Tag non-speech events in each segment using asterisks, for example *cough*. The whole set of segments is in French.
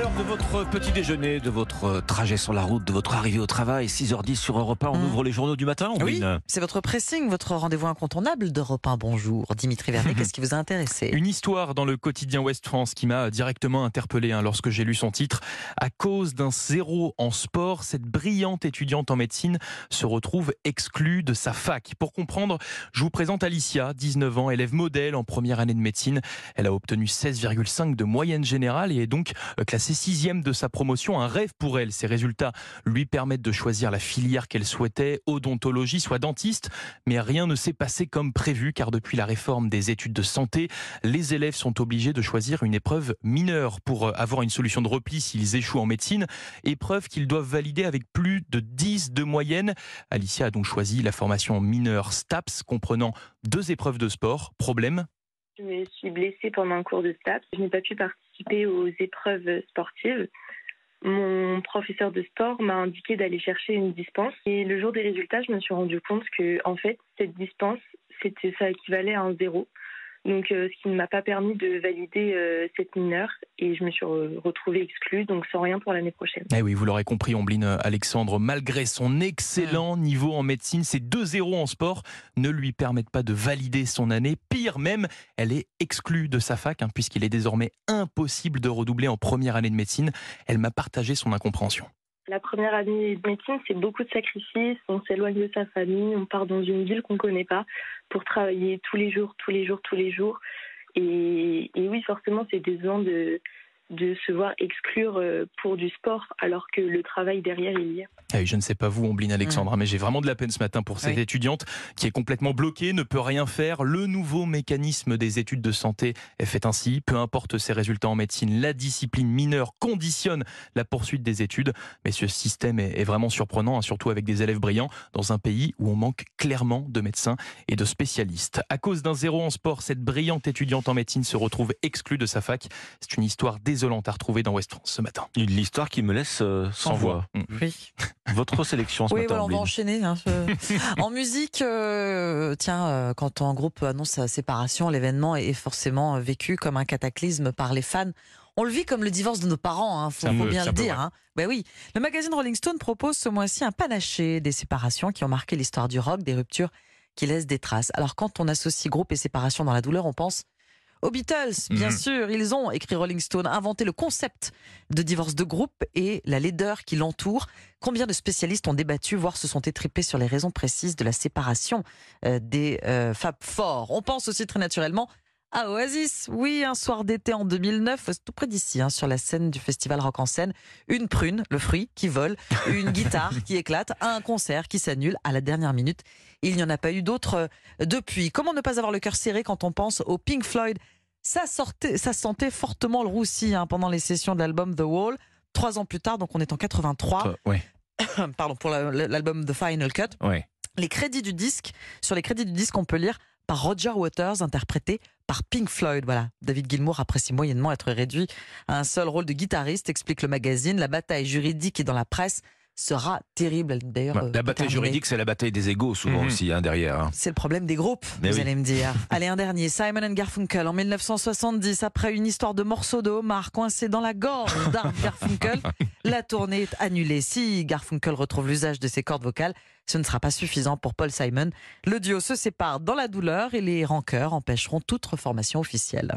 l'heure de votre petit déjeuner, de votre trajet sur la route, de votre arrivée au travail, 6h10 sur Europe 1, on Mm. ouvre les journaux du matin, on Oui, c'est votre pressing, votre rendez-vous incontournable d'Europe 1. Bonjour, Dimitri Vernet, *laughs* qu'est-ce qui vous a intéressé? Une histoire dans le quotidien Ouest France qui m'a directement interpellé hein, lorsque j'ai lu son titre. À cause d'un zéro en sport, cette brillante étudiante en médecine se retrouve exclue de sa fac. Pour comprendre, je vous présente Alicia, 19 ans, élève modèle en première année de médecine. Elle a obtenu 16,5 de moyenne générale et est donc euh, classée sixième de sa promotion. Un rêve pour elle. Ces résultats lui permettent de choisir la filière qu'elle souhaitait, odontologie, soit dentiste. Mais rien ne s'est passé comme prévu car depuis la réforme des études de santé, les élèves sont obligés de choisir une épreuve mineure pour euh, avoir une solution de repli s'ils échouent en médecine. Épreuve qu'ils doivent valider avec plus de 10 de moyenne. Alicia a donc choisi la formation mineure STAPS comprenant deux épreuves de sport. Problème Je me suis blessée pendant un cours de STAPS. Je n'ai pas pu participer aux épreuves sportives. Mon professeur de sport m'a indiqué d'aller chercher une dispense. Et le jour des résultats, je me suis rendu compte que, en fait, cette dispense, c'était, ça équivalait à un zéro. Donc, euh, ce qui ne m'a pas permis de valider euh, cette mineure. Et je me suis re- retrouvée exclue, donc sans rien pour l'année prochaine. Eh oui, vous l'aurez compris, Ombline Alexandre, malgré son excellent niveau en médecine, ses deux zéros en sport ne lui permettent pas de valider son année. Pire même, elle est exclue de sa fac, hein, puisqu'il est désormais impossible de redoubler en première année de médecine. Elle m'a partagé son incompréhension. La première année de médecine, c'est beaucoup de sacrifices. On s'éloigne de sa famille, on part dans une ville qu'on ne connaît pas pour travailler tous les jours, tous les jours, tous les jours. Et, oui, forcément, c'est décevant de, de se voir exclure euh, pour du sport alors que le travail derrière, il y est. Eh oui, je ne sais pas vous, Ombline Alexandre, hein, mais j'ai vraiment de la peine ce matin pour cette Oui. étudiante qui est complètement bloquée, ne peut rien faire. Le nouveau mécanisme des études de santé est fait ainsi. Peu importe ses résultats en médecine, la discipline mineure conditionne la poursuite des études. Mais ce système est, vraiment surprenant, hein, surtout avec des élèves brillants dans un pays où on manque clairement de médecins et de spécialistes. À cause d'un zéro en sport, cette brillante étudiante en médecine se retrouve exclue de sa fac. C'est une histoire désolante à retrouver dans West France ce matin. Une histoire qui me laisse euh, sans, voix. Mm. Oui, *laughs* Votre sélection ce oui matin, voilà, on va enchaîner. hein, je- *laughs* en musique, euh, tiens, euh, quand un groupe annonce sa séparation, l'événement est forcément vécu comme un cataclysme par les fans. On le vit comme le divorce de nos parents, hein, faut, peu- bien le dire. Hein. Ben oui, le magazine Rolling Stone propose ce mois-ci un panaché des séparations qui ont marqué l'histoire du rock, des ruptures qui laissent des traces. Alors quand on associe groupe et séparation dans la douleur, on pense aux Beatles, bien Mhm. sûr. Ils ont, écrit Rolling Stone, inventé le concept de divorce de groupe et la laideur qui l'entoure. Combien de spécialistes ont débattu, voire se sont étripés sur les raisons précises de la séparation euh, des euh, Fab Four? On pense aussi très naturellement à Oasis. Oui, un soir d'été en 2009, c'est tout près d'ici, hein, sur la scène du festival Rock en scène, une prune, le fruit, qui vole, une *laughs* guitare qui éclate, un concert qui s'annule à la dernière minute. Il n'y en a pas eu d'autres euh, depuis. Comment ne pas avoir le cœur serré quand on pense au Pink Floyd? Ça, sortait, ça sentait fortement le roussi hein, pendant les sessions de l'album The Wall. Trois ans plus tard, donc on est en 83, Ouais, *coughs* pardon, pour la- l'album The Final Cut. ouais. Les crédits du disque, sur les crédits du disque, on peut lire par Roger Waters, interprété par Pink Floyd. Voilà, David Gilmour apprécie moyennement être réduit à un seul rôle de guitariste, explique le magazine. La bataille juridique et dans la presse sera terrible. D'ailleurs, Bah, euh, la bataille juridique, c'est la bataille des égaux, souvent Mhm. aussi, hein, derrière. hein. C'est le problème des groupes, Mais vous oui. allez me dire. *laughs* Allez, un dernier. Simon and Garfunkel en 1970, après une histoire de morceaux de homard coincé dans la gorge d'Art *laughs* Garfunkel, la tournée est annulée. Si Garfunkel retrouve l'usage de ses cordes vocales, ce ne sera pas suffisant pour Paul Simon. Le duo se sépare dans la douleur et les rancœurs empêcheront toute reformation officielle.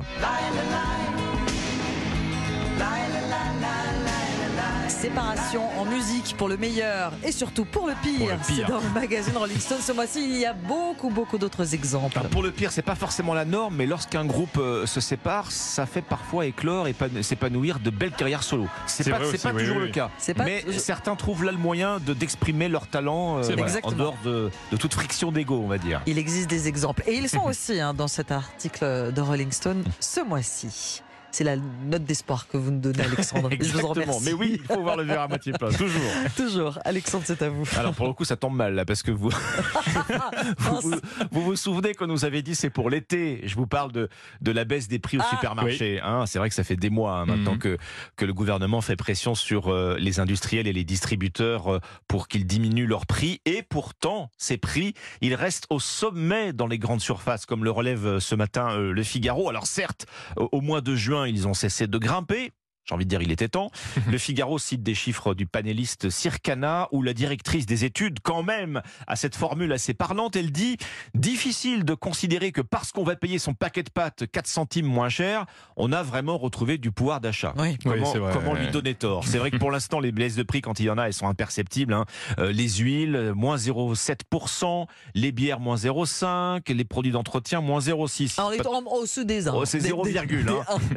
Séparation en musique pour le meilleur et surtout pour le pire. C'est dans le magazine Rolling Stone ce mois-ci. Il y a beaucoup, beaucoup d'autres exemples. Alors, pour le pire, c'est pas forcément la norme, mais lorsqu'un groupe euh, se sépare, ça fait parfois éclore et pan- s'épanouir de belles carrières solo. C'est pas, aussi, pas oui, toujours oui, le cas. Pas- mais certains trouvent là le moyen de d'exprimer leur talent euh, voilà, en dehors de, de toute friction d'ego, on va dire. Il existe des exemples. Et ils sont *laughs* aussi hein, dans cet article de Rolling Stone ce mois-ci. C'est la note d'espoir que vous nous donnez, *laughs* Alexandre. Je vous en Exactement. remercie. Mais oui, il faut voir le verre à moitié plein, *laughs* toujours. Toujours. Alexandre, c'est à vous. Alors pour le coup, ça tombe mal là, parce que vous, *laughs* vous, vous, vous vous souvenez qu'on nous avait dit c'est pour l'été. Je vous parle de, de la baisse des prix au Ah. supermarché. Hein, c'est vrai que ça fait des mois hein, maintenant Mhm. que, que le gouvernement fait pression sur euh, les industriels et les distributeurs euh, pour qu'ils diminuent leurs prix. Et pourtant, ces prix, ils restent au sommet dans les grandes surfaces, comme le relève euh, ce matin euh, le Figaro. Alors certes, au au mois de juin, ils ont cessé de grimper. J'ai envie de dire, il était temps. *laughs* Le Figaro cite des chiffres du panéliste Circana, où la directrice des études, quand même, a cette formule assez parlante. Elle dit difficile de considérer que parce qu'on va payer son paquet de pâtes 4 centimes moins cher, on a vraiment retrouvé du pouvoir d'achat. Oui. Comment, Oui, c'est vrai, comment lui donner tort? C'est vrai que pour *laughs* l'instant, les baisses de prix, quand il y en a, elles sont imperceptibles. hein. Euh, les huiles, euh, moins 0,7%, les bières, moins 0,5%, les produits d'entretien, moins 0,6%. Alors, on est en au-dessus des 1. Oh, c'est 0, hein.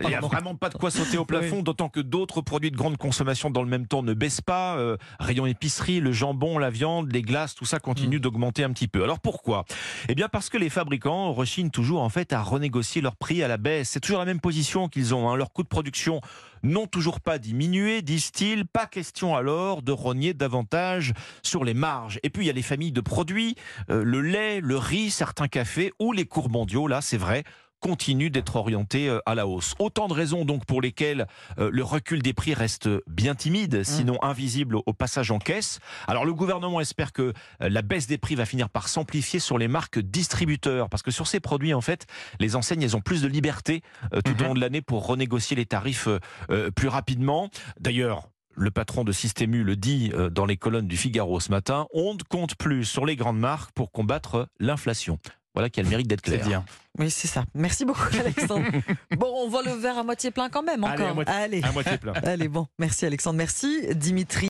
Il n'y a vraiment pas de quoi sauter au plafond, d'autant que d'autres produits de grande consommation dans le même temps ne baissent pas. Euh, rayon épicerie, le jambon, la viande, les glaces, tout ça continue d'augmenter un petit peu. Alors pourquoi? Eh bien parce que les fabricants rechignent toujours en fait à renégocier leurs prix à la baisse. C'est toujours la même position qu'ils ont. Hein. Leurs coûts de production n'ont toujours pas diminué, disent-ils. Pas question alors de rogner davantage sur les marges. Et puis il y a les familles de produits, euh, le lait, le riz, certains cafés ou les cours mondiaux. Là, c'est vrai continue d'être orientés euh, à la hausse. Autant de raisons donc pour lesquelles euh, le recul des prix reste bien timide, sinon invisible au- passage en caisse. Alors le gouvernement espère que euh, la baisse des prix va finir par s'amplifier sur les marques distributeurs, parce que sur ces produits en fait, les enseignes elles ont plus de liberté tout au long de l'année pour renégocier les tarifs plus rapidement. D'ailleurs. Le patron de Système U le dit dans les colonnes du Figaro ce matin, on ne compte plus sur les grandes marques pour combattre l'inflation. Voilà qui a le mérite d'être clair. Oui, c'est ça. Merci beaucoup, *laughs* Alexandre. bon, on voit le verre à moitié plein quand même, Allez, à encore. moitié- Allez. À moitié plein. Allez, bon. Merci, Alexandre. Merci, Dimitri.